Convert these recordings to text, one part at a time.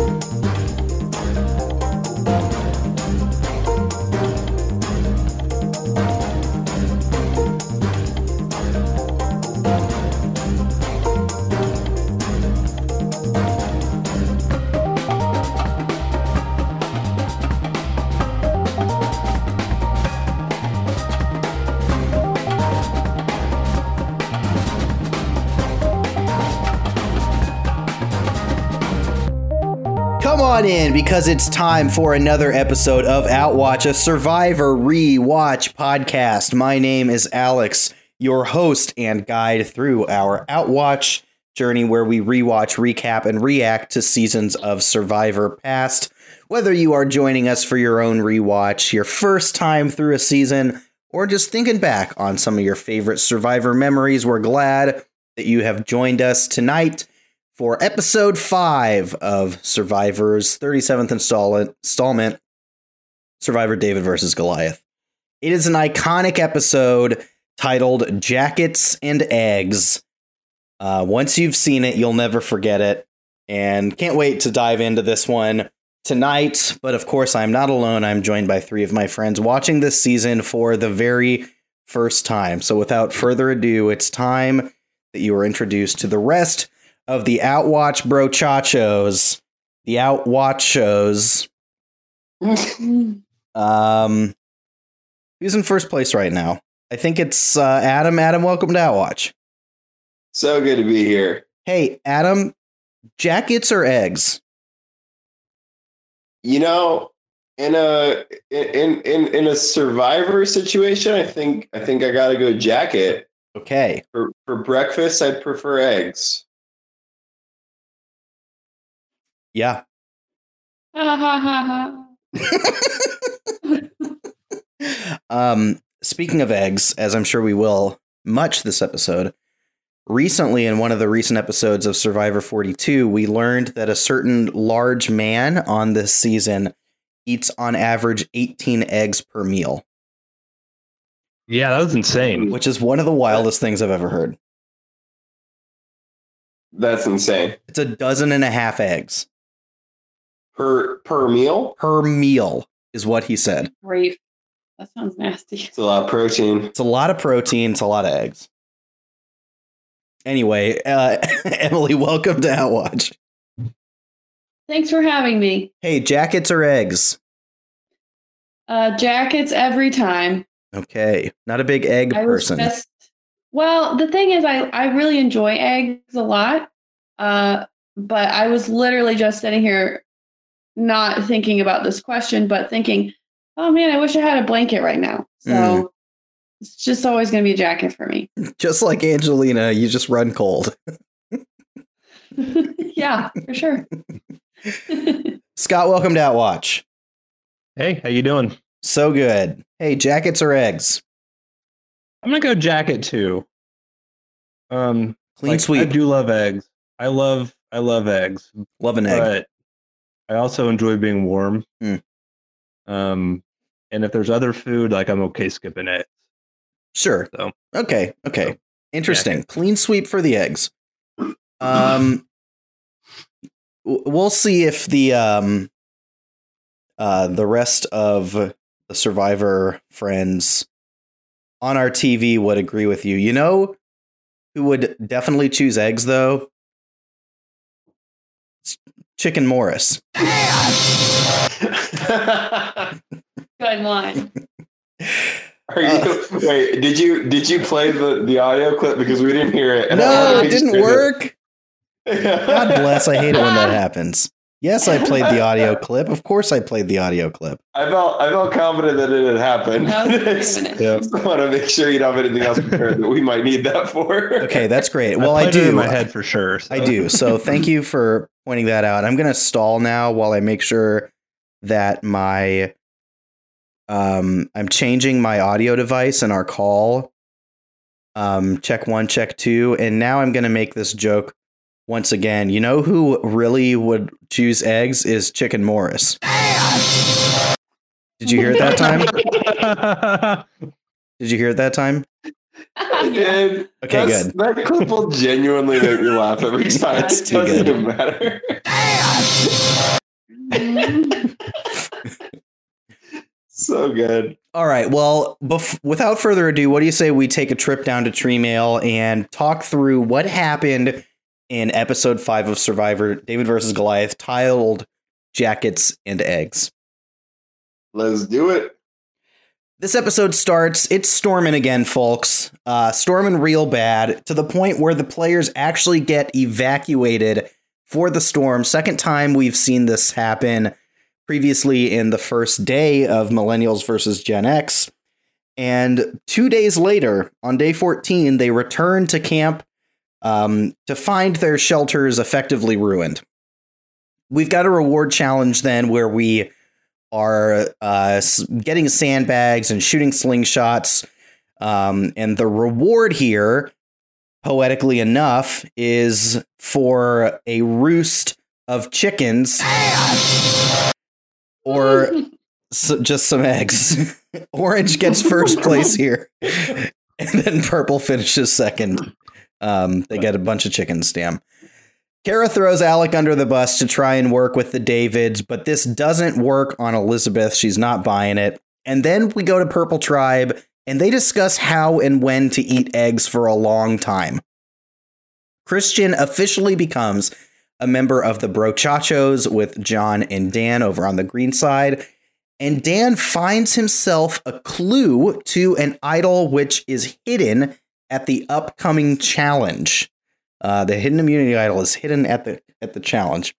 Come on in because it's time for another episode of Outwatch, a Survivor rewatch podcast. My name is Alex, your host and guide through our Outwatch journey where we rewatch, recap, and react to seasons of Survivor past. Whether you are joining us for your own rewatch, your first time through a season, or just thinking back on some of your favorite Survivor memories, we're glad that you have joined us tonight for episode five of Survivor's 37th installment, Survivor David versus Goliath. It is an iconic episode titled Jackets and Eggs. Uh, once you've seen it, you'll never forget it. And can't wait to dive into this one tonight. But of course, I'm not alone. I'm joined by three of my friends watching this season for the very first time. So without further ado, it's time that you are introduced to the rest of the Outwatch Brochachos, the Outwatch shows. Um, who's in first place right now? I think it's uh, Adam. Adam, welcome to Outwatch. So good to be here. Hey, Adam, jackets or eggs? You know, in a in in in a survivor situation, I think I think I gotta go jacket. Okay. For for breakfast, I'd prefer eggs. Yeah. Um, speaking of eggs, as I'm sure we will much this episode, recently in one of the recent episodes of Survivor 42, we learned that a certain large man on this season eats on average 18 eggs per meal, Yeah, that was insane. which is one of the wildest things I've ever heard. That's insane. It's a dozen and a half eggs Per per meal, per meal, is what he said. Grief. That sounds nasty. it's a lot of protein. It's a lot of protein, it's a lot of eggs. Anyway, uh, Emily, welcome to Outwatch. Thanks for having me. Hey, jackets or eggs? Uh, jackets every time. Okay, not a big egg I was person. just well. The thing is, I I really enjoy eggs a lot. Uh, but I was literally just sitting here, not thinking about this question, but thinking, oh man, I wish I had a blanket right now. So Mm. it's just always going to be a jacket for me. Just like Angelina, you just run cold. yeah, for sure. Scott, welcome to Outwatch. Hey, how you doing? So good. Hey, jackets or eggs? I'm gonna go jacket too. Um, Clean like, sweep. I do love eggs. I love I love eggs, Love an egg. I also enjoy being warm. Hmm. Um, and if there's other food, like I'm okay skipping it. Sure. So Okay. Okay. Interesting. Clean sweep for the eggs. Um, we'll see if the um, uh, the rest of the Survivor friends on our TV would agree with you. You know, who would definitely choose eggs though? It's Chicken Morris. Good one. Are you, uh, wait, did you did you play the, the audio clip because we didn't hear it? and no, it didn't work. that- God bless. I hate it when that happens. Yes, I played the audio clip. Of course, I played the audio clip. I felt I felt confident that it had happened. That was Just a minute. yeah, want to make sure you don't have anything else prepared that we might need that for. Okay, that's great. Well, I, I, played it do. in my head for sure. so. I do. So thank you for pointing that out. I'm going to stall now while I make sure that my um I'm changing my audio device in our call. Um check 1 check 2 and now I'm going to make this joke once again. You know who really would choose eggs is Chicken Morris. Did you hear it that time? Did you hear it that time? I did. Okay, That's- good. That clip will genuinely make me laugh every time. It's it too doesn't good. even matter. so good. All right. Well, bef- without further ado, what do you say we take a trip down to Tree Mail and talk through what happened in episode five of Survivor David versus Goliath, titled Jackets and Eggs? Let's do it. This episode starts, it's storming again, folks. Uh, storming real bad to the point where the players actually get evacuated for the storm. Second time we've seen this happen previously in the first day of Millennials versus Gen X. And two days later, on day 14, they return to camp um, to find their shelters effectively ruined. We've got a reward challenge then where we are uh, getting sandbags and shooting slingshots. Um, and the reward here, poetically enough, is for a roost of chickens or just some eggs. Orange gets first place here, and then purple finishes second. Um, they get a bunch of chickens, damn. Kara throws Alec under the bus to try and work with the Davids, but this doesn't work on Elizabeth. She's not buying it. And then we go to Purple Tribe, and they discuss how and when to eat eggs for a long time. Christian officially becomes a member of the Brochachos with John and Dan over on the green side. And Dan finds himself a clue to an idol which is hidden at the upcoming challenge. Uh, the hidden immunity idol is hidden at the at the challenge.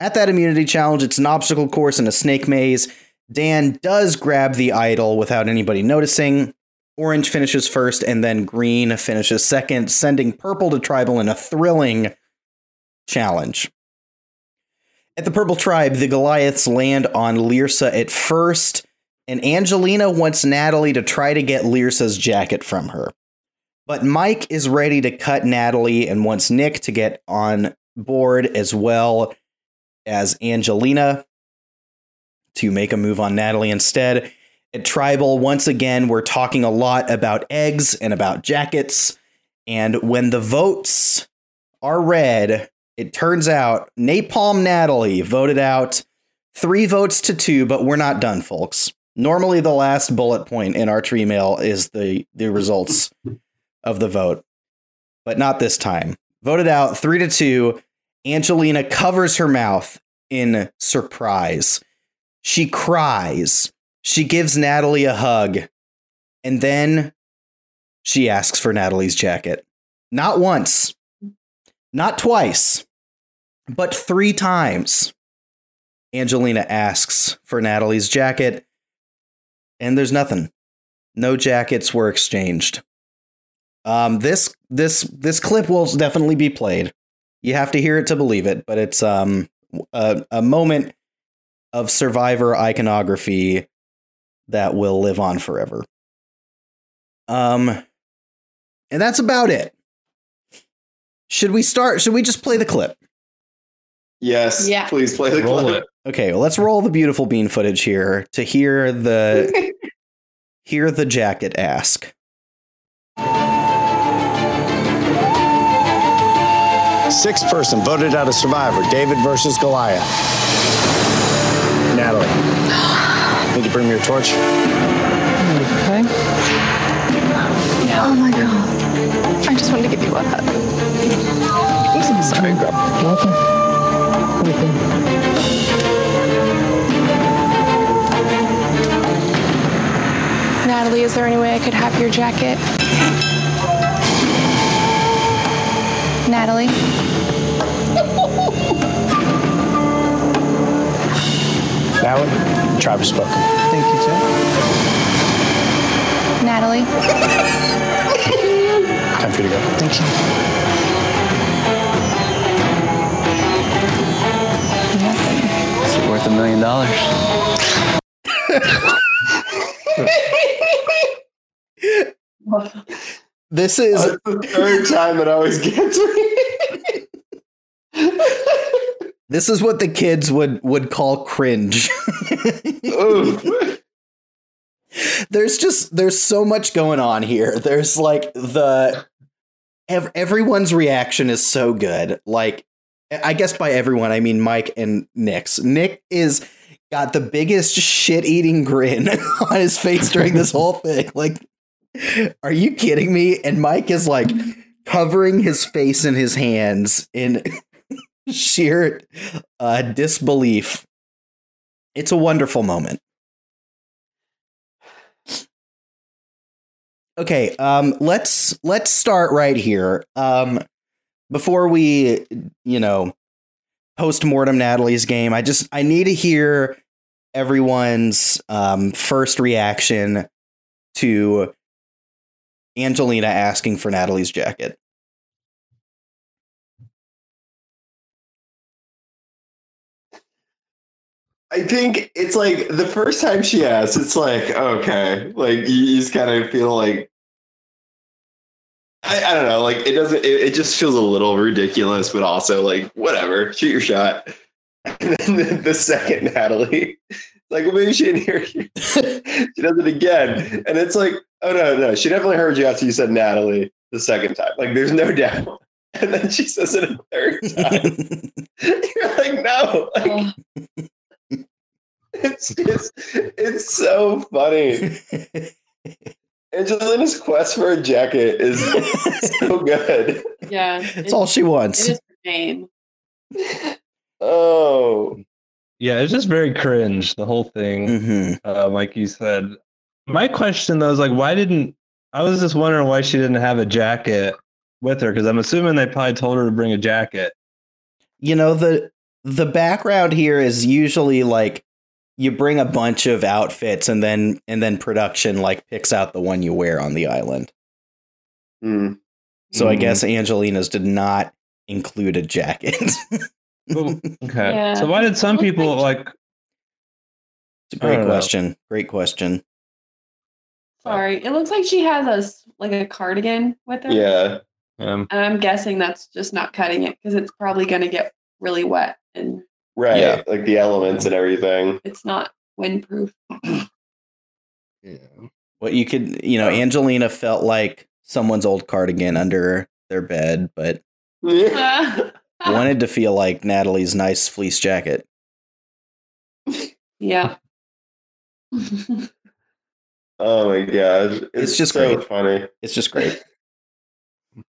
At that immunity challenge, it's an obstacle course and a snake maze. Dan does grab the idol without anybody noticing. Orange finishes first, and then green finishes second, sending purple to tribal in a thrilling challenge. At the Purple Tribe, the Goliaths land on Lyrsa at first, and Angelina wants Natalie to try to get Lyrsa's jacket from her. But Mike is ready to cut Natalie and wants Nick to get on board as well as Angelina to make a move on Natalie instead. At Tribal, once again, we're talking a lot about eggs and about jackets. And when the votes are read, it turns out Napalm Natalie voted out three votes to two, but we're not done, folks. Normally, the last bullet point in our tree mail is the, the results of the vote, but not this time. Voted out three to two. Angelina covers her mouth in surprise. She cries. She gives Natalie a hug. And then she asks for Natalie's jacket. Not once, not twice, but three times. Angelina asks for Natalie's jacket, and there's nothing. No jackets were exchanged. Um, this this this clip will definitely be played. You have to hear it to believe it, but it's um a, a moment of survivor iconography that will live on forever. Um, and that's about it. Should we start? Should we just play the clip? Yes. Yeah. Please play the Roll clip. it. Okay, well, let's roll the beautiful bean footage here to hear the hear the jacket ask. Sixth person voted out a survivor. David versus Goliath. Natalie. Need to bring me your torch? Okay. Oh my god. I just wanted to give you a hug. I'm sorry, girl. Welcome. Welcome. Natalie, is there any way I could have your jacket? Natalie? Natalie, tribe has spoken. Thank you, Jeff. Natalie? Time for you to go. Thank you. Is it worth a million dollars? This is the third time it always gets me. this is what the kids would would call cringe. There's just there's so much going on here. There's like the ev- everyone's reaction is so good. Like I guess by everyone, I mean Mike and Nick's. Nick is got the biggest shit eating grin on his face during this whole thing. Like, are you kidding me? And Mike is like covering his face in his hands in sheer uh, disbelief. It's a wonderful moment. Okay, um, let's let's start right here. Um, before we, you know, post mortem Natalie's game, I just I need to hear everyone's um, first reaction to Angelina asking for Natalie's jacket. I think it's like the first time she asks, it's like, okay, like you just kind of feel like, I, I don't know, like it doesn't, it, it just feels a little ridiculous, but also like, whatever, shoot your shot. And then the, the second Natalie, like, well, maybe she didn't hear you. she does it again. And it's like, oh, no, no, she definitely heard you after you said Natalie the second time. Like, there's no doubt. And then she says it a third time. You're like, no, like, Oh, it's just it's so funny. Angelina's quest for a jacket is so good. yeah. It's all she wants. It is her name. Oh, Yeah, it's just very cringe, the whole thing. hmm Uh, like you said. My question though is like, why didn't I was just wondering why she didn't have a jacket with her? Because I'm assuming they probably told her to bring a jacket. You know the the background here is usually like you bring a bunch of outfits and then and then production like picks out the one you wear on the island. Hmm. So I Mhm. guess Angelina's did not include a jacket. Well, okay. Yeah. So why did some people like- like? It's a I great don't know. question. Great question. Sorry. It looks like she has a like a cardigan with her. yeah, Um, And I'm guessing that's just not cutting it because it's probably going to get really wet and right. Yeah. Like the elements and everything. it's not windproof. Yeah. What you could, you know, Angelina felt like someone's old cardigan under their bed, but wanted to feel like Natalie's nice fleece jacket. yeah. oh my gosh, it's, It's just so great. funny. It's just great.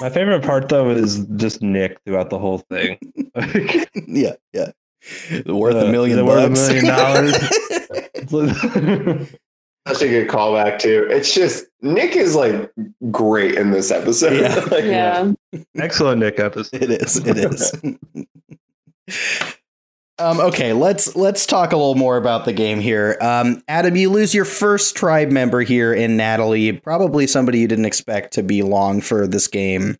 my favorite part though is just Nick throughout the whole thing. yeah, yeah. Worth a Uh, million is worth a bucks. million dollars? Such a good callback too. It's just Nick is like great in this episode. Yeah. Like, Yeah. Excellent Nick episode. it is. It is. Um, okay, let's let's talk a little more about the game here. Um, Adam, you lose your first tribe member here in Natalie. Probably somebody you didn't expect to be long for this game.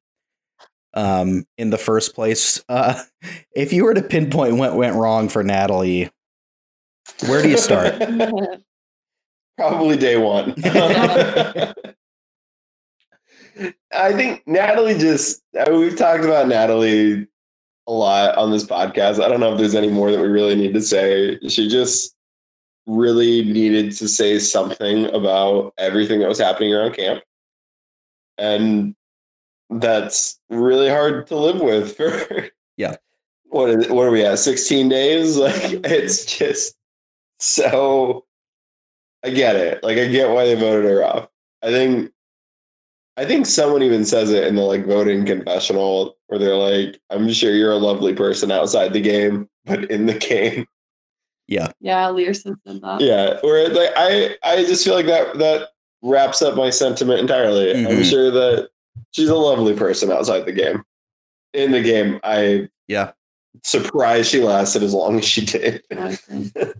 Um, in the first place, uh, if you were to pinpoint what went wrong for Natalie, where do you start? Probably day one. I think Natalie just, I mean, we've talked about Natalie a lot on this podcast. I don't know if there's any more that we really need to say. She just really needed to say something about everything that was happening around camp. And that's really hard to live with for Yeah. What is what are we at? 16 days? Like it's just so I get it. Like I get why they voted her off. I think I think someone even says it in the like voting confessional where they're like, I'm sure you're a lovely person outside the game, but in the game. Yeah, Yeah, Learson said that. Yeah. Where like I I just feel like that that wraps up my sentiment entirely. I'm Mhm. sure that she's a lovely person outside the game. In the game, I Yeah. surprised she lasted as long as she did.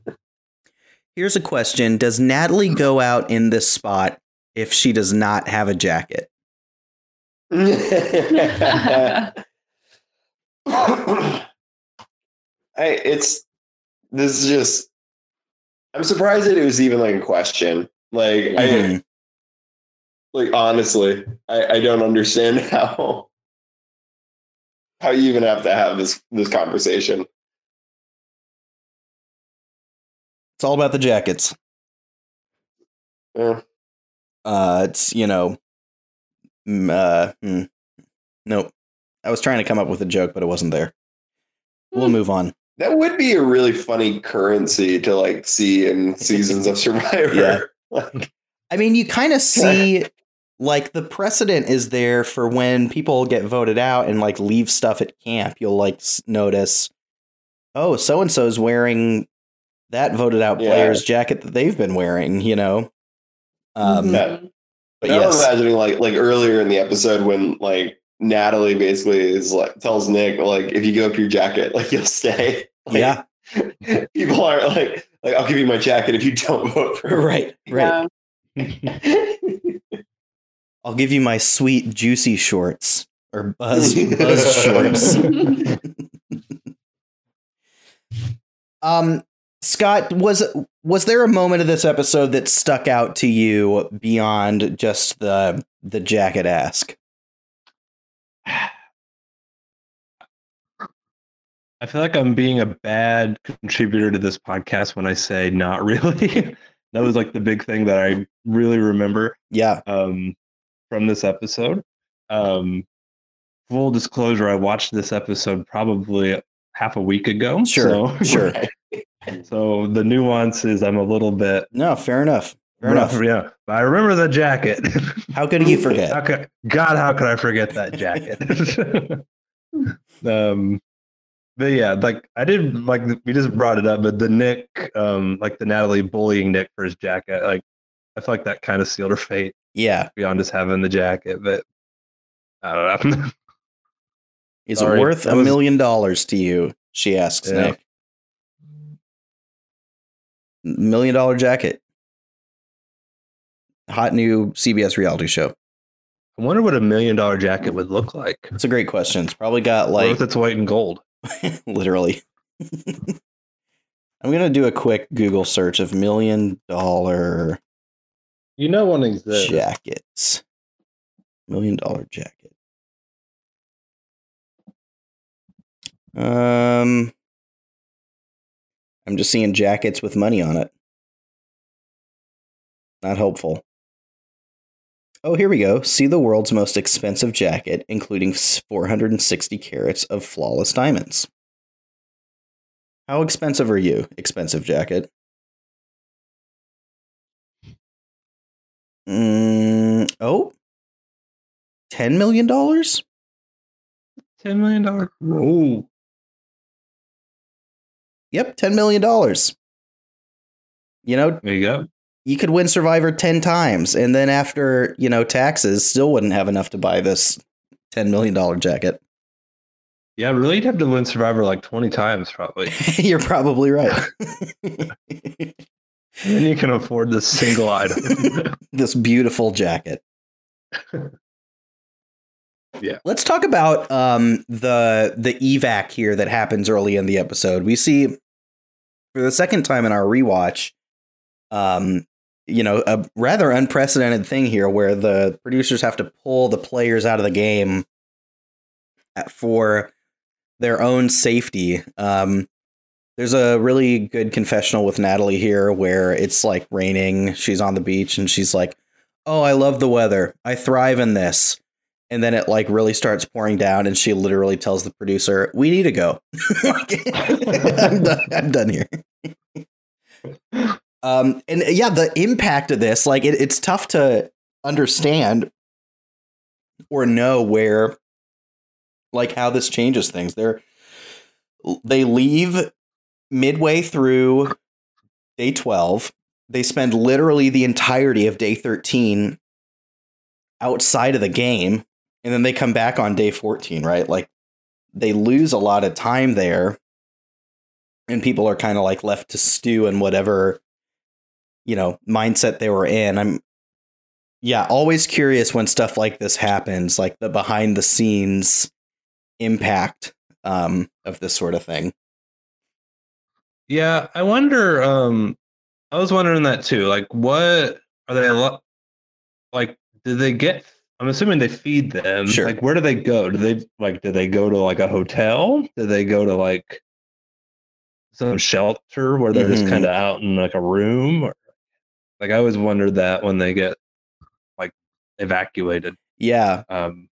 Here's a question: Does Natalie go out in this spot if she does not have a jacket? I it's this is just I'm surprised that it was even like a question. Like I Mhm. like honestly, I, I don't understand how how you even have to have this this conversation. It's all about the jackets. Yeah. Uh, it's you know, uh, hmm. nope. I was trying to come up with a joke, but it wasn't there. we'll move on. That would be a really funny currency to like see in seasons of Survivor. Yeah. Like, I mean, you kind of see like the precedent is there for when people get voted out and like leave stuff at camp. You'll like notice, oh, so and so's wearing that voted out Yeah. player's jacket that they've been wearing. You know. Um, Yeah. But now I'm imagining like like earlier in the episode when like Natalie basically is like tells Nick like if you give up your jacket like you'll stay. Like, yeah, People aren't like like I'll give you my jacket if you don't vote for me. right, right. I'll give you my sweet juicy shorts or buzz buzz shorts. Um, Scott, was was there a moment of this episode that stuck out to you beyond just the the jacket ask? I feel like I'm being a bad contributor to this podcast when I say not really. that was like the big thing that I really remember Yeah, um, from this episode. Um, full disclosure, I watched this episode probably half a week ago. Sure, so, sure. So the nuance is I'm a little bit No, fair enough. Fair rough, enough. Yeah, but I remember the jacket. How could you How forget? could, God, how could I forget that jacket? um, but yeah, like I did, like we just brought it up, but the Nick, um, like the Natalie bullying Nick for his jacket, like I feel like that kind of sealed her fate Yeah, beyond just having the jacket. But I don't know. is Sorry, it worth that a was- million dollars to you? She asks Yeah. Nick. Million dollar jacket. Hot new CBS reality show. I wonder what a million dollar jacket would look like. It's a great question. It's probably got What like if it's white and gold? literally. I'm gonna do a quick Google search of million dollar You know one exists. jackets. Million dollar jacket. Um, I'm just seeing jackets with money on it. Not helpful. Oh, here we go. See the world's most expensive jacket, including 460 carats of flawless diamonds. How expensive are you? Expensive jacket. Mm, oh, $10 million? Ten million dollar. Yep, $10 million. You know, there you go. you could win Survivor 10 times, and then after, you know, taxes, still wouldn't have enough to buy this $10 million jacket. Yeah, really, you'd have to win Survivor like twenty times probably. You're probably right. then you can afford this single item. this beautiful jacket. Yeah. Let's talk about um, the the evac here that happens early in the episode. We see for the second time in our rewatch, um, you know, a rather unprecedented thing here where the producers have to pull the players out of the game at- for their own safety. Um, there's a really good confessional with Natalie here where it's like raining. She's on the beach and she's like, Oh, I love the weather. I thrive in this. And then it like really starts pouring down, and she literally tells the producer, We need to go. I'm, done, I'm done here. Um, and uh, yeah, the impact of this, like, it, it's tough to understand or know where, like, how this changes things. They're they leave midway through day 12 they spend literally the entirety of day 13 outside of the game and then they come back on day 14 right like they lose a lot of time there and people are kind of like left to stew in whatever you know mindset they were in i'm yeah always curious when stuff like this happens like the behind the scenes impact um of this sort of thing Yeah, I wonder. Um, I was wondering that too. Like, what are they? Like, did they get? I'm assuming they feed them. Sure. Like, where do they go? Do they like? Do they go to like a hotel? Do they go to like some shelter where they're Mhm. just kind of out in like a room? Or, like, I always wondered that when they get like evacuated. yeah Um,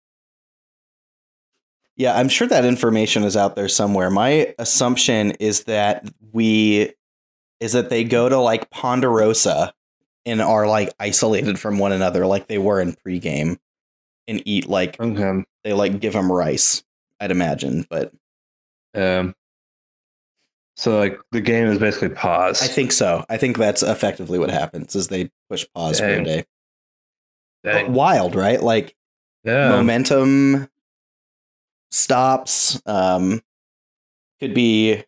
Yeah, I'm sure that information is out there somewhere. My assumption is that we is that they go to like Ponderosa and are like isolated from one another like they were in pregame and eat like Okay. they like give them rice, I'd imagine, but Um. So like the game is basically paused. I think so. I think that's effectively what happens is they push pause for a day. Dang. Wild, right? Like Yeah. momentum stops um could be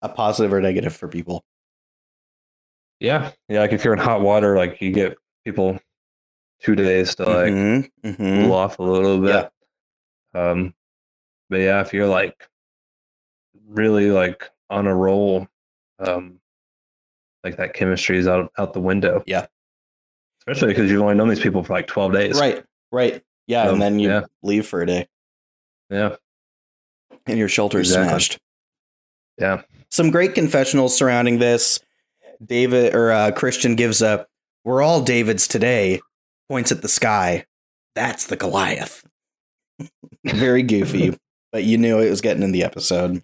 a positive or negative for people. Yeah. Yeah. Like if you're in hot water, like you get people two days to like Mhm, mhm. cool off a little bit. Um, but yeah, if you're like really like on a roll, um, like that chemistry is out out the window. Yeah. Especially because you've only known these people for like twelve days. Right, right. Yeah, and then you yeah. leave for a day Yeah. and your shelter's Exactly. smashed. Yeah. Some great confessionals surrounding this. David or uh, Christian gives up. We're all Davids today. Points at the sky. That's the Goliath. Very goofy, but you knew it was getting in the episode.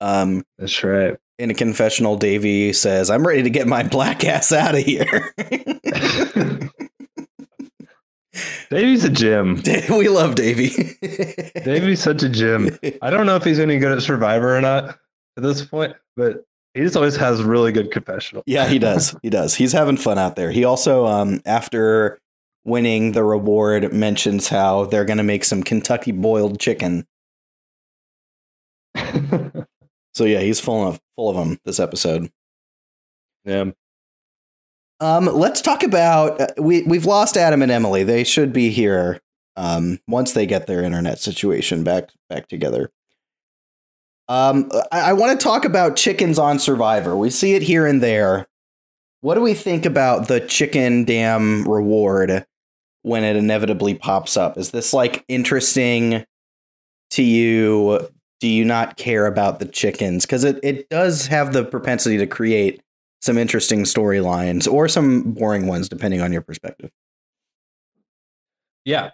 Um, That's right. in a confessional, Davie says, "I'm ready to get my black ass out of here." Davie's a gym. we love Davy. Davie's such a gym. I don't know if he's any good at Survivor or not at this point, but he just always has really good confessional. Yeah, he does. He does. He's having fun out there. He also, um, after winning the reward, mentions how they're going to make some Kentucky boiled chicken. So yeah, he's full of full of them this episode. yeah. Um, let's talk about uh, we we've lost Adam and Emily. They should be here um, once they get their internet situation back back together. Um, I, I want to talk about chickens on Survivor. We see it here and there. What do we think about the chicken dam reward when it inevitably pops up? Is this like interesting to you? Do you not care about the chickens? Because it, it does have the propensity to create some interesting storylines or some boring ones, depending on your perspective. Yeah.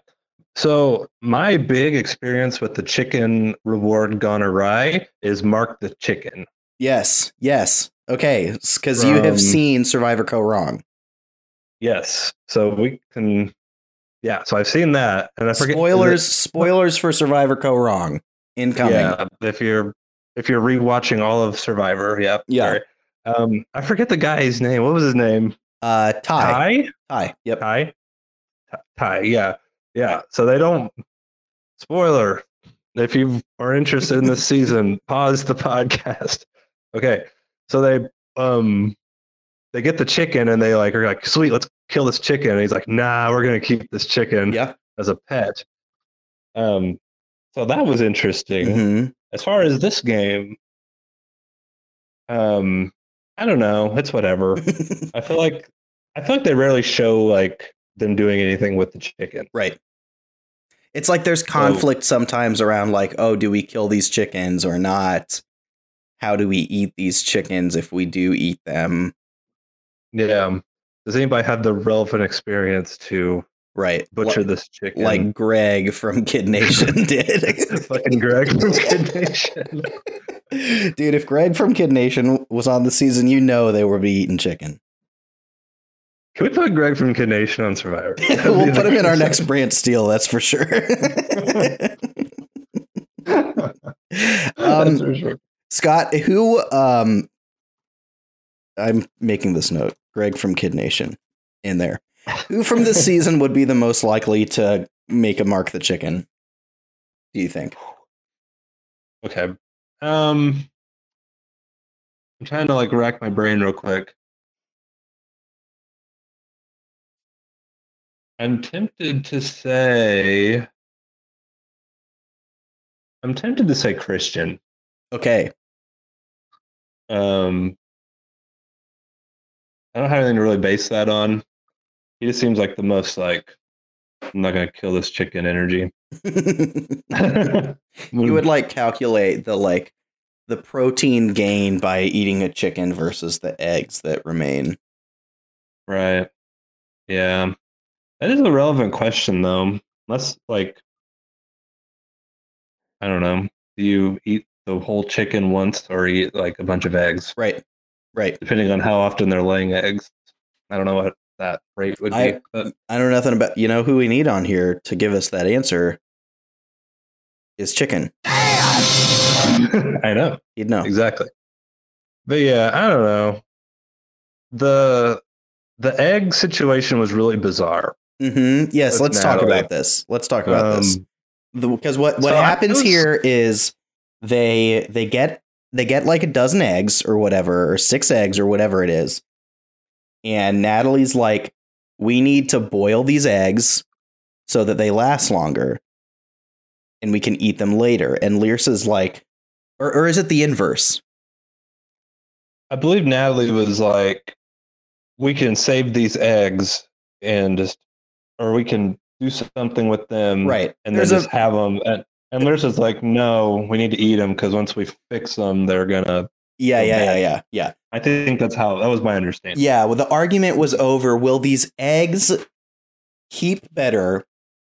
So my big experience with the chicken reward gone awry is Mark the Chicken. Yes, yes. Okay, because you have seen Survivor Kaoh Rong. Yes. So we can. Yeah. So I've seen that, and I forget Spoilers, is spoilers for Survivor Kaoh Rong Incoming. Yeah. If you're if you're rewatching all of Survivor, yeah. Yeah. sorry. Um, I forget the guy's name. What was his name? Uh, Tai. Tai. Tai. Yep. Tai- Tai. Yeah. Yeah. So they don't. Spoiler. If you are interested in this season, pause the podcast. Okay. So they um they get the chicken and they like are like, sweet, let's kill this chicken. And he's like, nah, we're gonna keep this chicken Yeah. as a pet. Um so that was interesting. hmm As far as this game, um, I don't know. It's whatever. I feel like I feel like they rarely show like them doing anything with the chicken. right. It's like there's conflict sometimes around like, oh, do we kill these chickens or not? How do we eat these chickens if we do eat them? Yeah. Does anybody have the relevant experience to Right. butcher Li- this chicken? like Greg from Kid Nation did. fucking Greg from Kid Nation. Dude, if Greg from Kid Nation was on the season, you know they would be eating chicken. Can we put Greg from Kid Nation on Survivor? we'll put him in our next Brantsteele, that's for sure. That's um, for sure. Scott, who um I'm making this note. Greg from Kid Nation in there. Who from this season would be the most likely to make a mark the chicken? Do you think? Okay. Um I'm trying to like rack my brain real quick. I'm tempted to say I'm tempted to say Christian. Okay. Um I don't have anything to really base that on. He just seems like the most like I'm not gonna kill this chicken energy. you would like calculate the like the protein gain by eating a chicken versus the eggs that remain. Right. Yeah. That is a relevant question though. Let's like I don't know. Do you eat the whole chicken once or eat like a bunch of eggs, Right. Right. depending on how often they're laying eggs? I don't know what that rate would be. I- but I know nothing about you know who we need on here to give us that answer is chicken. I know. You'd know. exactly. But yeah, I don't know. The the egg situation was really bizarre. Mm-hmm. Yes, let's talk about this. Let's talk about this. Um, Because what what so I happens was- here is they they get they get like a dozen eggs or whatever or six eggs or whatever it is. And Natalie's like we need to boil these eggs so that they last longer and we can eat them later. And Lyrsa's like or or is it the inverse? I believe Natalie was like, we can save these eggs and just, or we can do something with them, Right. And There's then a- just have them. And, and Lyrsa is like, no, we need to eat them because once we fix them, they're gonna. Yeah, yeah, yeah, yeah. Yeah. I think that's how that was my understanding. Yeah, well, the argument was over will these eggs keep better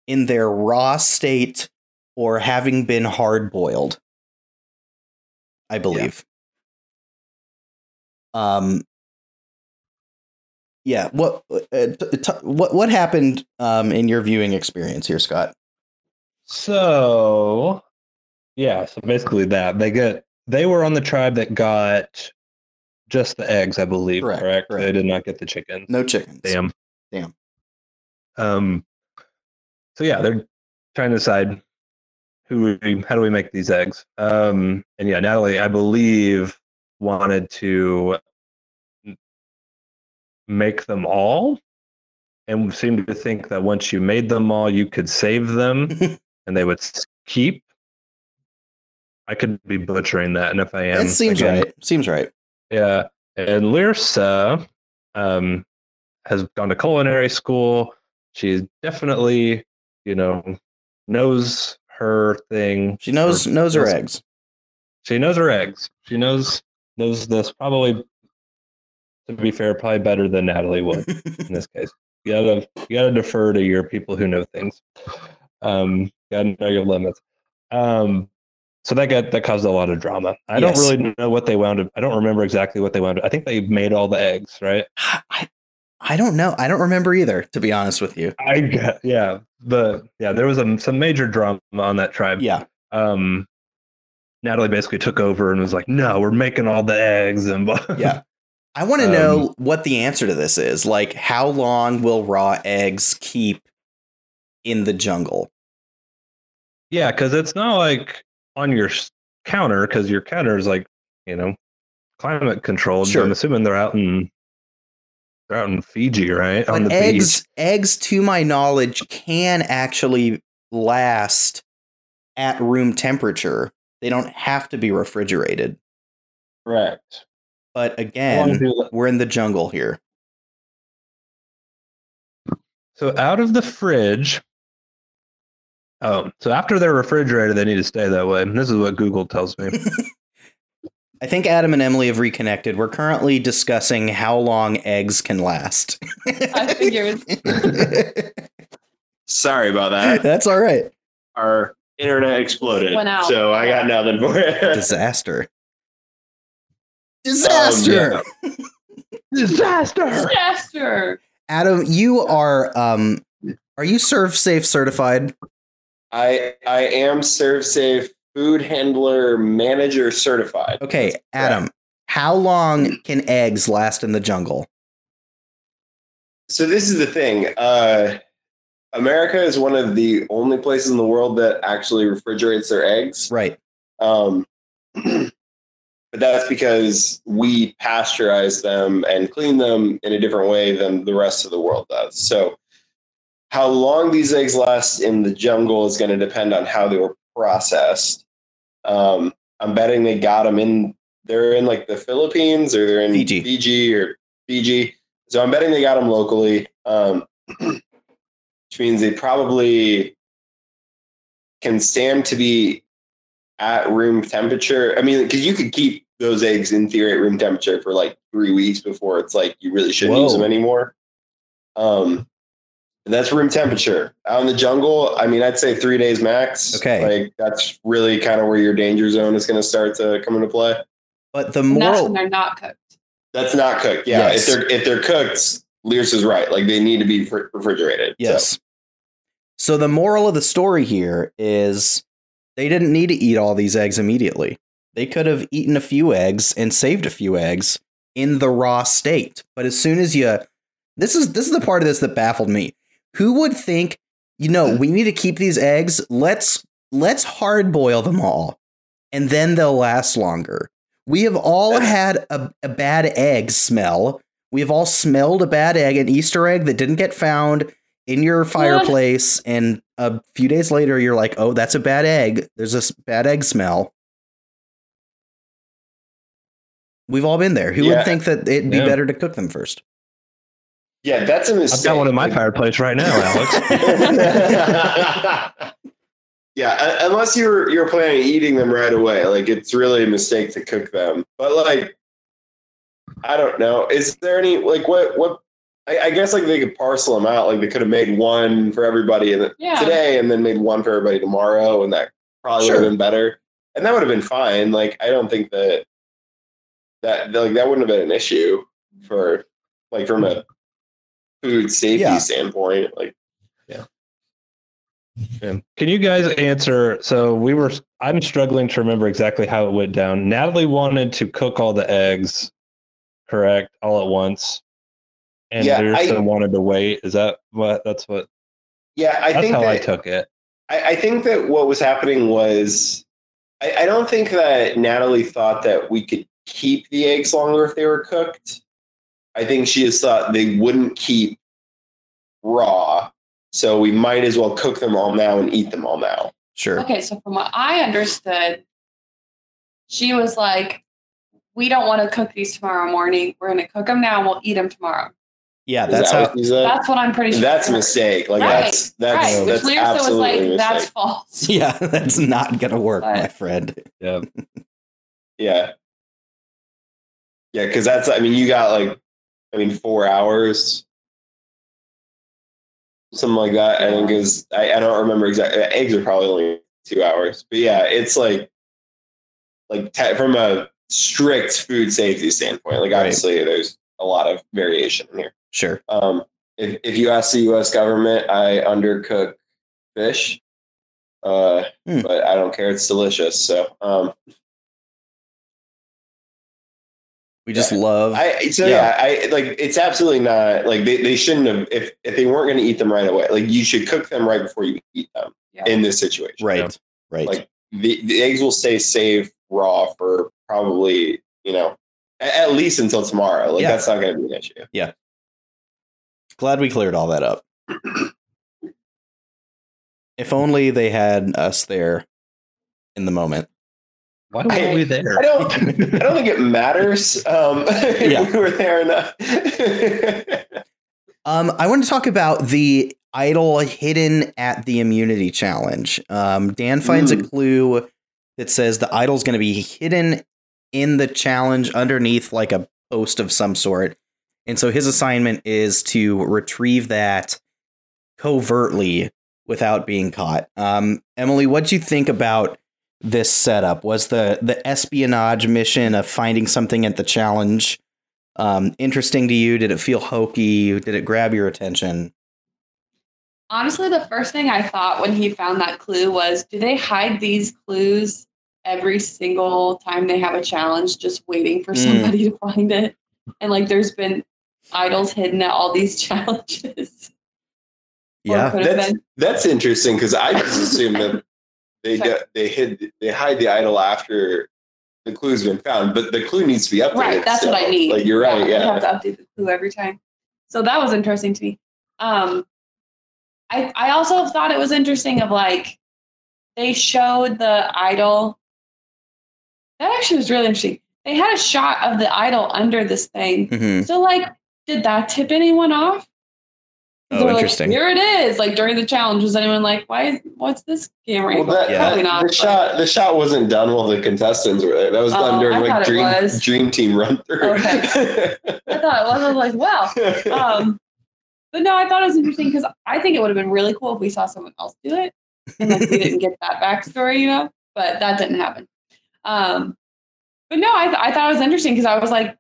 in their raw state or having been hard boiled? I believe. Um, yeah. What uh, t- t- what what happened um, in your viewing experience here, Scott? So, yeah. So basically, that they get they were on the tribe that got just the eggs, I believe. Correct, Correct. correct. They did not get the chickens. No chickens. Damn. Damn. Um. So yeah, they're trying to decide who we, how do we make these eggs. Um. And yeah, Natalie, I believe, wanted to make them all, and seemed to think that once you made them all, you could save them, and they would keep. I could be butchering that, and if I am, It seems again, right. Seems right. yeah, and Lyrsa um, has gone to culinary school. She's definitely, you know, knows her thing. She knows Or knows her eggs. She knows her eggs. She knows knows this probably. To be fair, probably better than Natalie would in this case. You gotta you gotta defer to your people who know things. Um, gotta know your limits. Um, so that got that caused a lot of drama. I Yes. don't really know what they wound up. I don't remember exactly what they wound up. I think they made all the eggs, right? I I don't know. I don't remember either. To be honest with you. I got, yeah, but yeah, there was a, some major drama on that tribe. Yeah. Um, Natalie basically took over and was like, "No, we're making all the eggs." And. Yeah. I want to Um, know what the answer to this is. Like, how long will raw eggs keep in the jungle? Yeah, because it's not like on your counter because your counter is like you know climate controlled. Sure. I'm assuming they're out in they're out in Fiji, right? on the eggs, beach. eggs, to my knowledge, can actually last at room temperature. They don't have to be refrigerated. Correct. But again, we're in the jungle here. So out of the fridge. Oh, so after they're refrigerated, they need to stay that way. This is what Google tells me. I think Adam and Emily have reconnected. We're currently discussing how long eggs can last. I figured. Sorry about that. That's all right. Our internet exploded. Went out. So I got nothing for it. Disaster. Disaster. Disaster. Disaster. Adam, you are um are you ServSafe certified? I I am ServSafe food handler manager certified. Okay, Adam, how long can eggs last in the jungle? So this is the thing. Uh, America is one of the only places in the world that actually refrigerates their eggs. Right. Um, but that's because we pasteurize them and clean them in a different way than the rest of the world does. So, how long these eggs last in the jungle is going to depend on how they were processed. Um, I'm betting they got them in. They're in like the Philippines or they're in Fiji. Fiji or Fiji. So I'm betting they got them locally, um, which means they probably can stand to be at room temperature. I mean, because you could keep those eggs in theory at room temperature for like three weeks before it's like you really shouldn't use them anymore. Um, that's room temperature. Out in the jungle, I mean, I'd say three days max. Okay. Like that's really kind of where your danger zone is going to start to come into play. But the And that's moral when they're not cooked. That's not cooked. Yeah. Yes. If they're if they're cooked, Lyrsa is right. Like they need to be fr- refrigerated. Yes. So. the moral of the story here is they didn't need to eat all these eggs immediately. They could have eaten a few eggs and saved a few eggs in the raw state. But as soon as you this is this is the part of this that baffled me. Who would think, you know, we need to keep these eggs, let's let's hard boil them all and then they'll last longer. We have all had a, a bad egg smell. We have all smelled a bad egg, an Easter egg that didn't get found in your fireplace, and a few days later, you're like, "Oh, that's a bad egg. There's this bad egg smell." We've all been there. Who Yeah. would think that it'd be Yeah. better to cook them first? Yeah, that's a I've got one in my fireplace right now, Alex. yeah, unless you're you're planning on eating them right away, like it's really a mistake to cook them. But like, I don't know. Is there any like what what? I, I guess like they could parcel them out. Like they could have made one for everybody in the, Yeah. today, and then made one for everybody tomorrow, and that probably would have been better. And that would have been fine. Like I don't think that that like that wouldn't have been an issue for like from a food safety Yeah. standpoint. Like Yeah. Can you guys answer? So we were. I'm struggling to remember exactly how it went down. Natalie wanted to cook all the eggs, correct, all at once, and Yeah, Lyrsa I- wanted to wait. Is that what? That's what. yeah, I That's think how that, I took it. I, I think that what was happening was I, I don't think that Natalie thought that we could keep the eggs longer if they were cooked. I think she just thought they wouldn't keep raw. So we might as well cook them all now and eat them all now. Sure. Okay, so from what I understood, she was like, "We don't want to cook these tomorrow morning. We're going to cook them now, and we'll eat them tomorrow." Yeah, that's that how. what? That's what I'm pretty sure. That's a mistake. Like Right, that's that's right. Which that's Lyrsa was absolutely like, a "That's false." Yeah, that's not gonna work, my But- friend. Yeah. Yeah. Yeah, because that's I mean you got like I mean four hours. Something like that. I think is I, I don't remember exactly eggs are probably only two hours. But yeah, it's like like te- from a strict food safety standpoint, like Right. obviously there's a lot of variation in here. Sure. Um, if, if you ask the U.S. government, I undercook fish, uh, Hmm. but I don't care. It's delicious. So um, We just love. I so Yeah. yeah. I like it's absolutely not like they, they shouldn't have if if they weren't going to eat them right away. Like you should cook them right before you eat them Yeah. in this situation. right. Right. Like the, the eggs will stay safe raw for probably you know at, at least until tomorrow. Like Yeah. that's not going to be an issue. Yeah. Glad we cleared all that up. if only they had us there in the moment. Why were I- we there? I don't. I don't think it matters um, Yeah. if we were there or not. Um, I want to talk about the idol hidden at the immunity challenge. Um, Dan finds a clue that says the idol's going to be hidden in the challenge underneath like a post of some sort. And so his assignment is to retrieve that covertly without being caught. Um, Emily, what do you think about this setup? Was the the espionage mission of finding something at the challenge um, interesting to you? Did it feel hokey? Did it grab your attention? Honestly, the first thing I thought when he found that clue was, do they hide these clues every single time they have a challenge, just waiting for Mm. somebody to find it? And like, there's been idols hidden at all these challenges. Yeah. could have That's been. that's interesting because I just assumed that they Sorry. get, they hid they hide the idol after the clue's been found, but the clue needs to be updated. Right, that's what I need. Like you're right. You Yeah. have to update the clue every time. So that was interesting to me. Um, I I also thought it was interesting of like they showed the idol. That actually was really interesting. They had a shot of the idol under this thing. hmm So like, did that tip anyone off? Oh, They were like, interesting. Here it is. Like during the challenge, was anyone like, why? What's this camera? Well, that, Yeah. Probably not. the but- shot the shot wasn't done while the contestants were there. That was done Oh, during I like dream dream team run through. I thought it was. I was like, well, um, but no, I thought it was interesting because I think it would have been really cool if we saw someone else do it and like we didn't get that backstory, you know. But that didn't happen. Um, but no, I th- I thought it was interesting because I was like,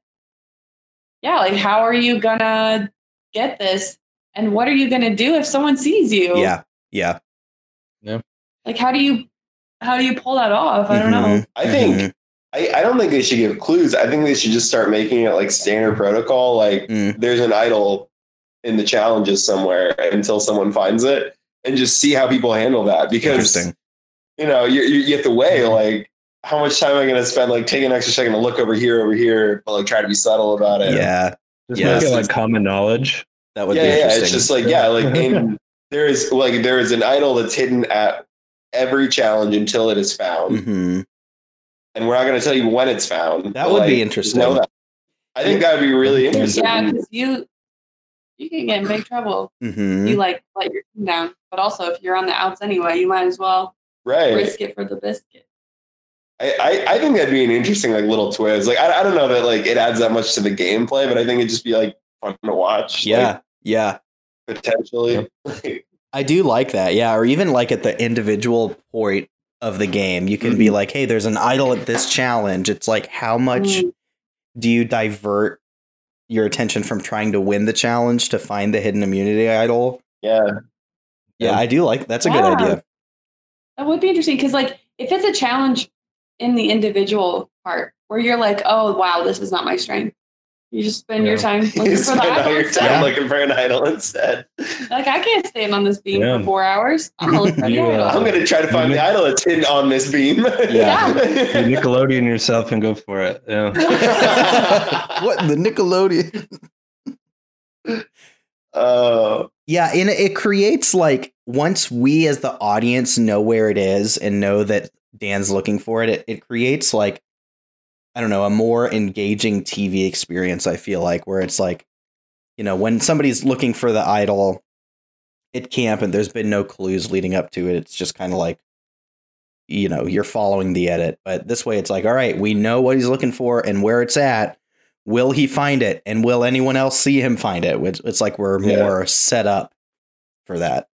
yeah, like how are you gonna get this, and what are you gonna do if someone sees you? Yeah. Yeah. Like how do you how do you pull that off? I don't know. Mhm. I think Mhm. I, I don't think they should give clues. I think they should just start making it like standard protocol. Like Mm. there's an idol in the challenges somewhere until someone finds it, and just see how people handle that. Because Interesting. you know you you you have to weigh like how much time am I going to spend like taking an extra second to look over here over here, but like try to be subtle about it. Yeah. Just Yeah. make it like common knowledge. That would yeah, be yeah. interesting. It's just like yeah, like and there is like there is an idol that's hidden at every challenge until it is found, hmm and we're not going to tell you when it's found. That but, would be like, interesting. know that. I think that would be really interesting. Yeah, because you you can get in big trouble. hmm You like let your team down, but also if you're on the outs anyway, you might as well right. risk it for the biscuit. I, I, I think that'd be an interesting like little twist. Like I, I don't know that like it adds that much to the gameplay, but I think it'd just be like fun to watch. Yeah. Yeah. like, potentially. I do like that. Yeah. Or even like at the individual point of the game, you can be Mm-hmm. like, hey, there's an idol at this challenge. It's like, how much Mm. do you divert your attention from trying to win the challenge to find the hidden immunity idol? yeah. Yeah, I do like that's a good idea. That would be interesting because, like, if it's a challenge in the individual part where you're like, oh, wow, this is not my strength, you just spend your time looking You for spend the all idol your time Yeah. looking for an idol instead. Like, I can't stand on this beam Yeah. for four hours. I'm going to look for the You, uh, idol. I'm gonna try to find the idol that's hidden on this beam. Yeah. You Nickelodeon yourself and go for it. Yeah. what the Nickelodeon? Oh, Yeah, and it creates like once we as the audience know where it is and know that Dan's looking for it, it, it creates like I don't know, a more engaging TV experience, I feel like, where it's like, you know, when somebody's looking for the idol at camp and there's been no clues leading up to it, it's just kind of like you know, you're following the edit. But this way it's like, all right, we know what he's looking for and where it's at. Will he find it? And will anyone else see him find it? Which it's like we're Yeah. more set up for that.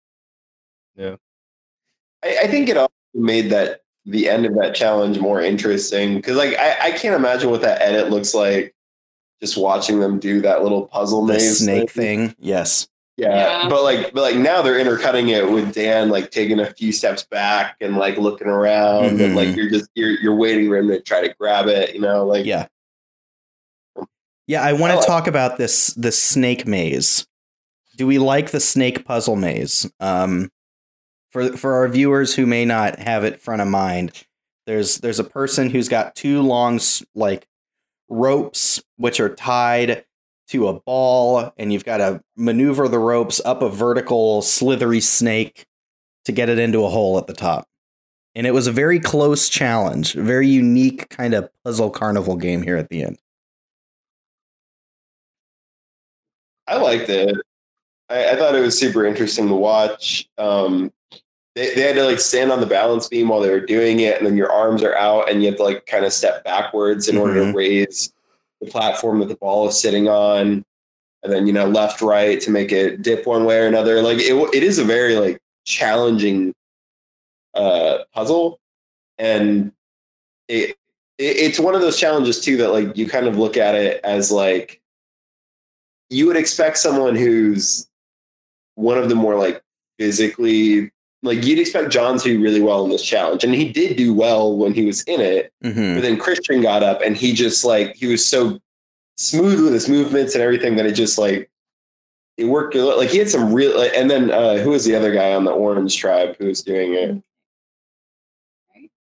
I, I think it also made that the end of that challenge more interesting because, like, I, I can't imagine what that edit looks like. Just watching them do that little puzzle The maze snake thing. Yes. Yeah, Yeah. but like, but like now they're intercutting it with Dan like taking a few steps back and like looking around, and like Mhm. you're just you're you're waiting for him to try to grab it. You know, like Yeah. Yeah, I want to like- talk about this this snake maze. Do we like the snake puzzle maze? Um for for our viewers who may not have it front of mind, there's there's a person who's got two long like ropes which are tied to a ball and you've got to maneuver the ropes up a vertical slithery snake to get it into a hole at the top. And it was a very close challenge, very unique kind of puzzle carnival game here at the end. I liked it. I, I thought it was super interesting to watch. Um, they, they had to like stand on the balance beam while they were doing it, and then your arms are out, and you have to like kind of step backwards in order Mhm. to raise the platform that the ball is sitting on, and then you know left right to make it dip one way or another. Like it, it is a very like challenging uh, puzzle, and it, it it's one of those challenges too that like you kind of look at it as like you would expect someone who's one of the more like physically like you'd expect John to do really well in this challenge, and he did do well when he was in it. hmm But then Christian got up, and he just like he was so smooth with his movements and everything that it just like it worked. Like he had some real. Like, and then uh, who was the other guy on the Orange Tribe who was doing it?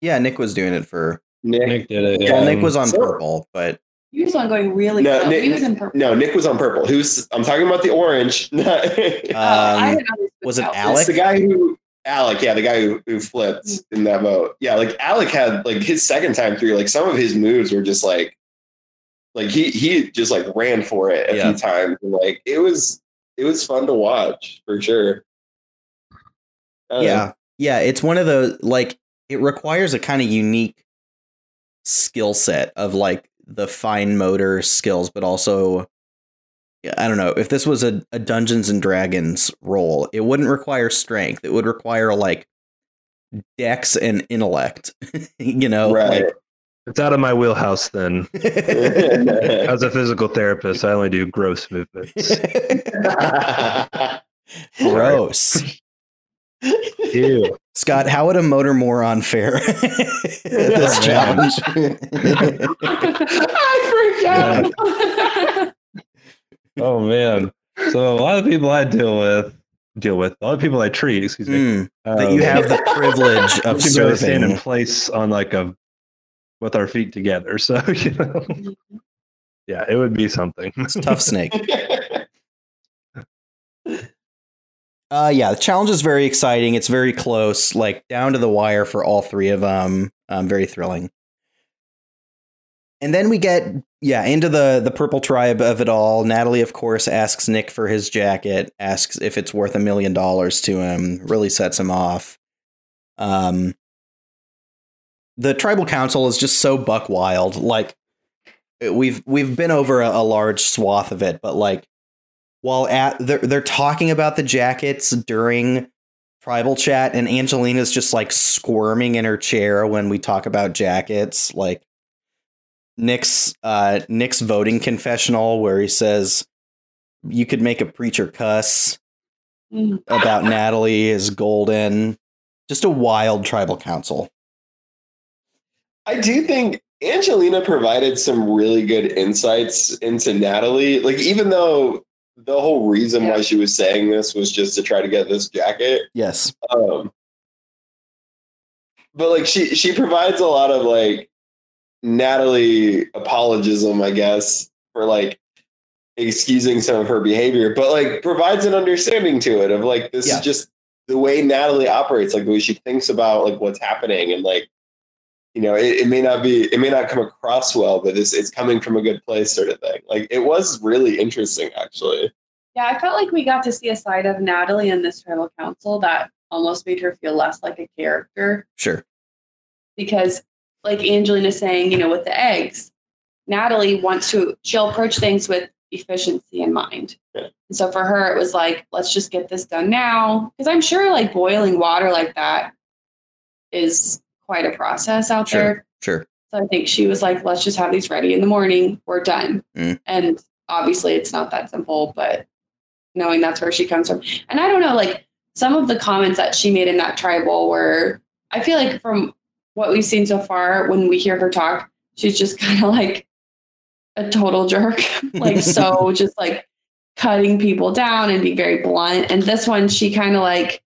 Yeah, Nick was doing it for. Nick. Nick did it. Well, yeah. Nick was on So- purple, but He was on going really No, slow. Nick- he was in purple. No, Nick was on purple. Who's I'm talking about the orange. Oh, I um, didn't know he was it Alex? It's the guy who Alec, yeah, the guy who, who flipped mm. in that boat. Yeah, like Alec had like his second time through, like some of his moves were just like like he he just like ran for it a Yeah. few times. And, like it was it was fun to watch for sure. I don't know. yeah, yeah, it's one of those like it requires a kind of unique skill set of like the fine motor skills, but also I don't know if this was a, a Dungeons and Dragons role, it wouldn't require strength. It would require like dex and intellect. you know, Right. It's out of my wheelhouse then. As a physical therapist, I only do gross movements. gross. Ew. Scott, how would a motor moron fare at this challenge? I forgot. Oh man. So a lot of people I deal with deal with a lot of people I treat, excuse me. Mm, that um, you have the privilege of we can stand in place on like a with our feet together. So you know, yeah, it would be something. It's a tough snake. Uh, yeah, the challenge is very exciting. It's very close, like down to the wire for all three of them. Um, very thrilling. And then we get yeah into the the purple tribe of it all. Natalie, of course, asks Nick for his jacket, asks if it's worth a million dollars to him. Really sets him off. Um, the tribal council is just so buck wild. Like we've we've been over a, a large swath of it, but like while at they're they're talking about the jackets during tribal chat and Angelina's just like squirming in her chair when we talk about jackets like Nick's uh Nick's voting confessional where he says you could make a preacher cuss Mm. about Natalie is golden just a wild tribal council I do think Angelina provided some really good insights into Natalie. Like, even though the whole reason why she was saying this was just to try to get this jacket, yes um, but like she she provides a lot of like Natalie apologism, I guess, for like excusing some of her behavior, but like provides an understanding to it of like this Yeah. is just the way Natalie operates, like the way she thinks about like what's happening and like you know, it, it may not be it may not come across well, but it's it's coming from a good place sort of thing. Like it was really interesting actually. Yeah, I felt like we got to see a side of Natalie in this tribal council that almost made her feel less like a character sure because, like Angelina saying, you know, with the eggs, Natalie wants to, she'll approach things with efficiency in mind. Yeah. And so for her, it was like, let's just get this done now. Because I'm sure like boiling water like that is quite a process out Sure. there. sure So I think she was like, let's just have these ready in the morning. We're done. Mm. And obviously it's not that simple, but knowing that's where she comes from. And I don't know, like some of the comments that she made in that tribal were, I feel like from what we've seen so far, when we hear her talk, she's just kind of like a total jerk. like, so just like cutting people down and be very blunt. And this one, she kind of like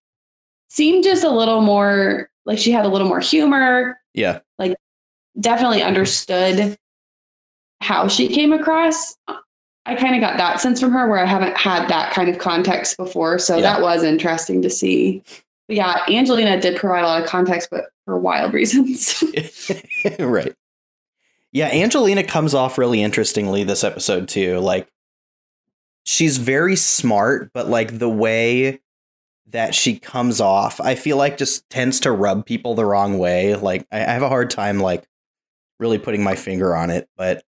seemed just a little more, like she had a little more humor yeah Like definitely understood how she came across. I kind of got that sense from her where I haven't had that kind of context before. So Yeah. that was interesting to see. But yeah, Angelina did provide a lot of context, but for wild reasons. right. Yeah, Angelina comes off really interestingly this episode too. Like she's very smart, but like the way that she comes off, I feel like just tends to rub people the wrong way. Like I, have a hard time like really putting my finger on it, but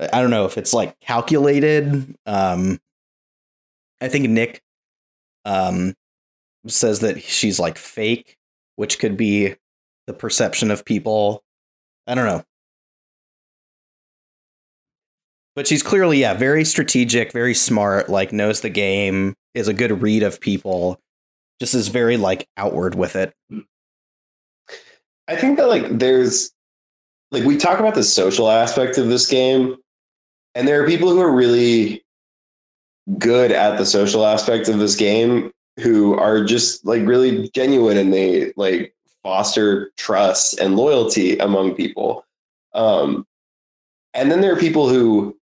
I don't know if it's like calculated. Um I think Nick um says that she's like fake, which could be the perception of people. I don't know. But she's clearly, yeah, very strategic, very smart, like knows the game, is a good read of people, just is very like outward with it. I think that like there's like we talk about the social aspect of this game, and there are people who are really good at the social aspect of this game who are just like really genuine and they like foster trust and loyalty among people. Um, and then there are people who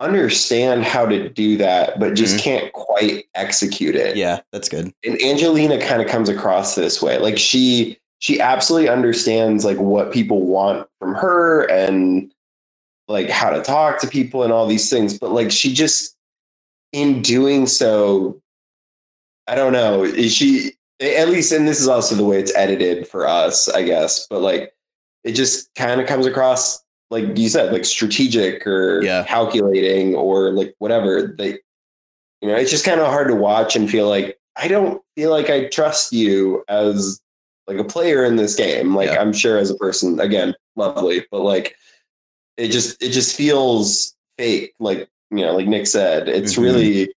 understand how to do that, but just Mhm. can't quite execute it Yeah, that's good. and Angelina kind of comes across this way. Like she she absolutely understands like what people want from her and like how to talk to people and all these things. But like she just in doing so, I don't know. is She at least, and this is also the way it's edited for us, I guess. But like it just kind of comes across like you said, like strategic or Yeah. calculating or like whatever. They, you know, it's just kind of hard to watch and feel like I don't feel like I trust you as like a player in this game. Like Yeah. I'm sure as a person, again, lovely, but like it just it just feels fake. Like you know, like Nick said, it's Mhm. really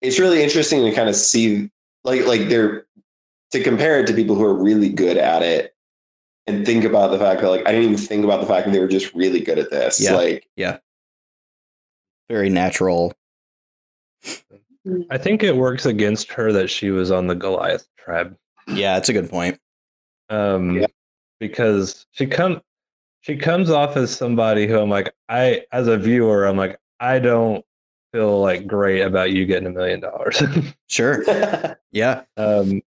it's really interesting to kind of see like like they're to compare it to people who are really good at it and think about the fact that like I didn't even think about the fact that they were just really good at this. Yeah. Like Very natural. I think it works against her that she was on the Goliath tribe. Yeah, it's a good point. Um, Yeah. because she come she comes off as somebody who I'm like, I as a viewer, I'm like, I don't feel like great about you getting a million dollars. Sure. Yeah. Um,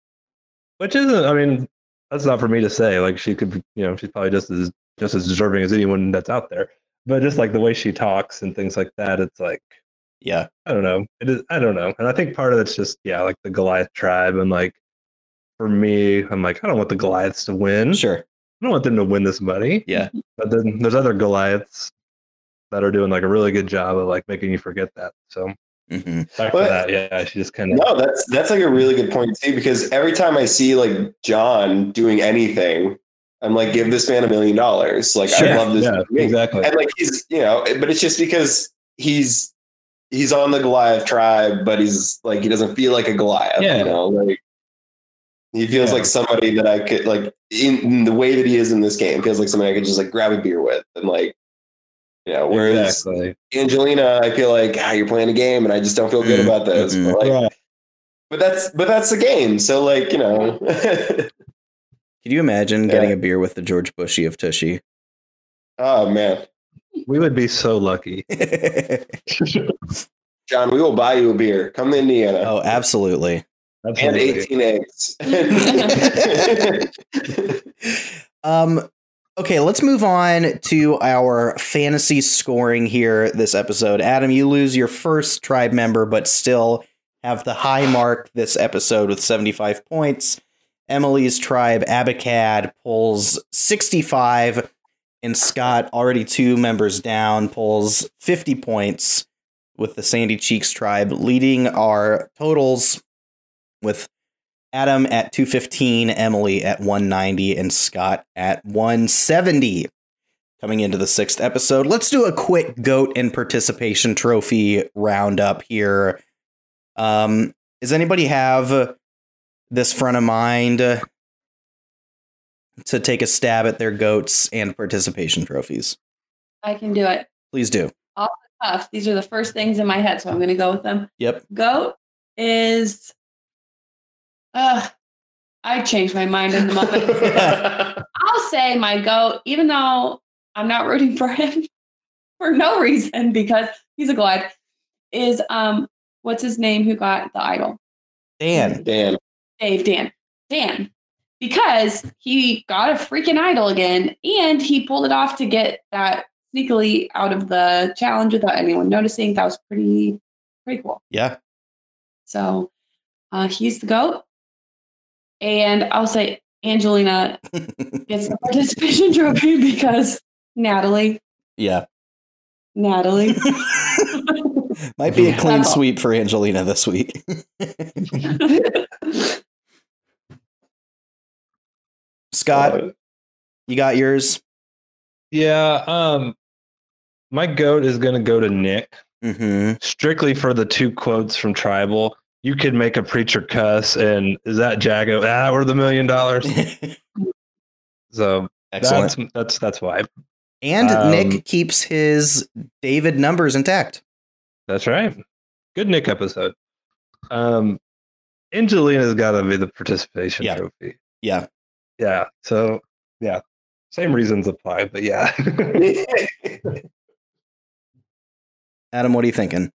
which isn't, I mean, that's not for me to say. Like she could, be- you know, she's probably just as just as deserving as anyone that's out there. But just like the way she talks and things like that, it's like Yeah. I don't know. It is I don't know. And I think part of it's just yeah, like the Goliath tribe and like for me, I'm like, I don't want the Goliaths to win. Sure. I don't want them to win this money. Yeah. But then there's other Goliaths that are doing like a really good job of like making you forget that. So hmm But- that, yeah, she just kind of no, that's that's like a really good point too, because every time I see like John doing anything, I'm like, give this man a million dollars. Like Sure. I love this. yeah, exactly. And like he's you know, but it's just because he's he's on the Goliath tribe, but he's like he doesn't feel like a Goliath. Yeah. You know, like he feels Yeah. like somebody that I could like in, in the way that he is in this game, feels like somebody I could just like grab a beer with and like you know, whereas exactly. Angelina, I feel like ah, you're playing a game and I just don't feel good Mm, about this. mhm. But like Right. but that's but that's the game. So like, you know Could you imagine Yeah. getting a beer with the George Bushy of Tushy? Oh man. We would be so lucky. John, we will buy you a beer. Come to Indiana. oh, absolutely. and 18 eggs. Um, okay, let's move on to our fantasy scoring here this episode. Adam, you lose your first tribe member, but still have the high mark this episode with 75 points. Emily's tribe, Abacad, pulls 65, and Scott, already two members down, pulls 50 points with the Sandy Cheeks tribe, leading our totals with Adam at 215, Emily at 190, and Scott at 170. Coming into the sixth episode, let's do a quick goat and participation trophy roundup here. Um, does anybody have this front of mind to take a stab at their goats and participation trophies? I can do it. Please do. Tough. These are the first things in my head, so I'm going to go with them. Yep. Goat is. Uh, I changed my mind in the moment. I'll say my goat, even though I'm not rooting for him for no reason because he's a Goliath, is um what's his name who got the idol? Dan. Dan. Dave Dan. Dan. Because he got a freaking idol again and he pulled it off to get that sneakily out of the challenge without anyone noticing. That was pretty pretty cool. Yeah. So uh, he's the goat. And I'll say Angelina gets the participation trophy because Natalie, yeah. Natalie. Might be a clean That's all. sweep for Angelina this week. Scott, you got yours? Yeah. Um, my goat is going to go to Nick Mm-hmm. strictly for the two quotes from Tribal. You could make a preacher cuss, and is that Jago? Ah, we're the million dollars. So Excellent. that's that's that's why. and um, Nick keeps his David numbers intact. That's right. Good Nick episode. Um, Angelina's got to be the participation Yeah. trophy. Yeah. Yeah. So yeah, same reasons apply, but yeah. Adam, what are you thinking?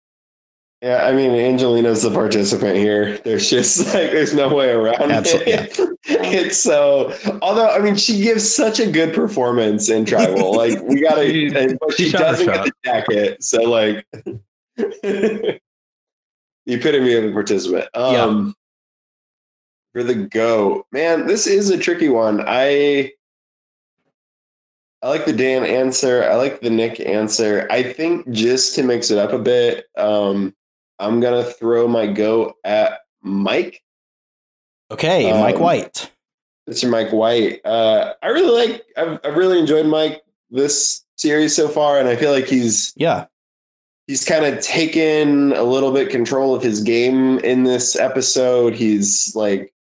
Yeah, I mean Angelina's the participant here. There's just like there's no way around Absolutely, it. it's so although I mean she gives such a good performance in tribal. Like we gotta but she she her doesn't get the jacket. So like the epitome of a participant. Um for the go, man, this is a tricky one. I I like the Dan answer. I like the Nick answer. I think just to mix it up a bit, um, I'm gonna throw my go at Mike. Okay, Um, Mike White. Mr. Mike White. Uh, I really like. I've, I've really enjoyed Mike this series so far, and I feel like he's Yeah. he's kind of taken a little bit control of his game in this episode. He's like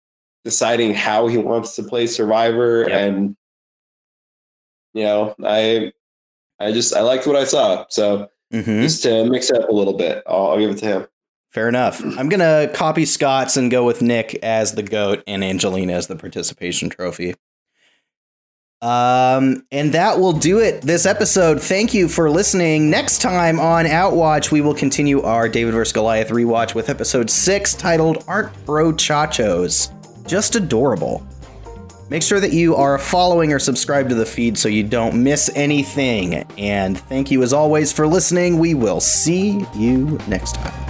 deciding how he wants to play Survivor, Yep. and you know, I I just I liked what I saw. So hmm just to mix it up a little bit, I'll, I'll give it to him. Fair enough. I'm gonna copy Scott's and go with Nick as the goat and Angelina as the participation trophy. Um, and that will do it this episode. Thank you for listening. Next time on Outwatch, we will continue our David vs. Goliath rewatch with episode six titled Aren't Bro Chachos Just Adorable. Make sure that you are following or subscribed to the feed so you don't miss anything. And thank you as always for listening. We will see you next time.